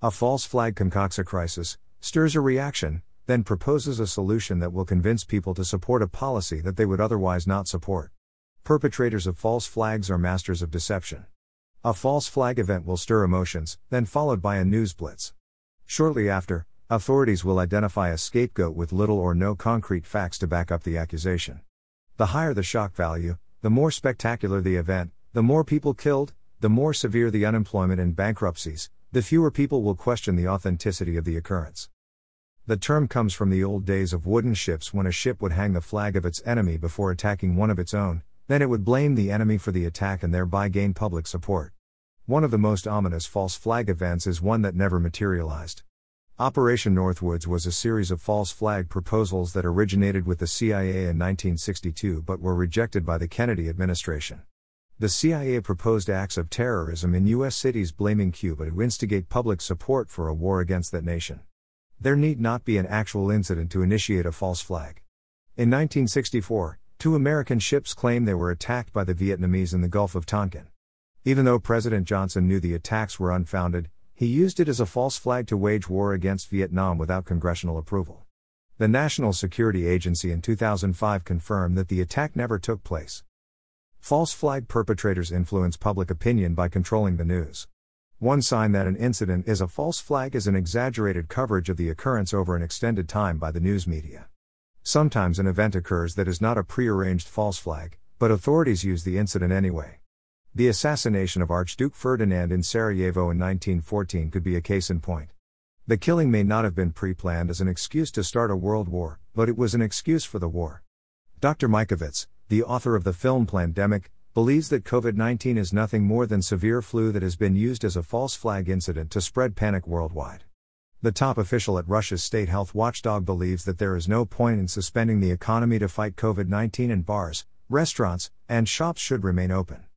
A false flag concocts a crisis, stirs a reaction, then proposes a solution that will convince people to support a policy that they would otherwise not support. Perpetrators of false flags are masters of deception. A false flag event will stir emotions, then followed by a news blitz. Shortly after, authorities will identify a scapegoat with little or no concrete facts to back up the accusation. The higher the shock value, the more spectacular the event, the more people killed, the more severe the unemployment and bankruptcies, the fewer people will question the authenticity of the occurrence. The term comes from the old days of wooden ships when a ship would hang the flag of its enemy before attacking one of its own, then it would blame the enemy for the attack and thereby gain public support. One of the most ominous false flag events is one that never materialized. Operation Northwoods was a series of false flag proposals that originated with the CIA in 1962 but were rejected by the Kennedy administration. The CIA proposed acts of terrorism in U.S. cities blaming Cuba to instigate public support for a war against that nation. There need not be an actual incident to initiate a false flag. In 1964, two American ships claimed they were attacked by the Vietnamese in the Gulf of Tonkin. Even though President Johnson knew the attacks were unfounded, he used it as a false flag to wage war against Vietnam without congressional approval. The National Security Agency in 2005 confirmed that the attack never took place. False flag perpetrators influence public opinion by controlling the news. One sign that an incident is a false flag is an exaggerated coverage of the occurrence over an extended time by the news media. Sometimes an event occurs that is not a prearranged false flag, but authorities use the incident anyway. The assassination of Archduke Ferdinand in Sarajevo in 1914 could be a case in point. The killing may not have been pre planned as an excuse to start a world war, but it was an excuse for the war. Dr. Mikovits, the author of the film Plandemic, believes that COVID 19 is nothing more than severe flu that has been used as a false flag incident to spread panic worldwide. The top official at Russia's state health watchdog believes that there is no point in suspending the economy to fight COVID 19 and bars, restaurants, and shops should remain open.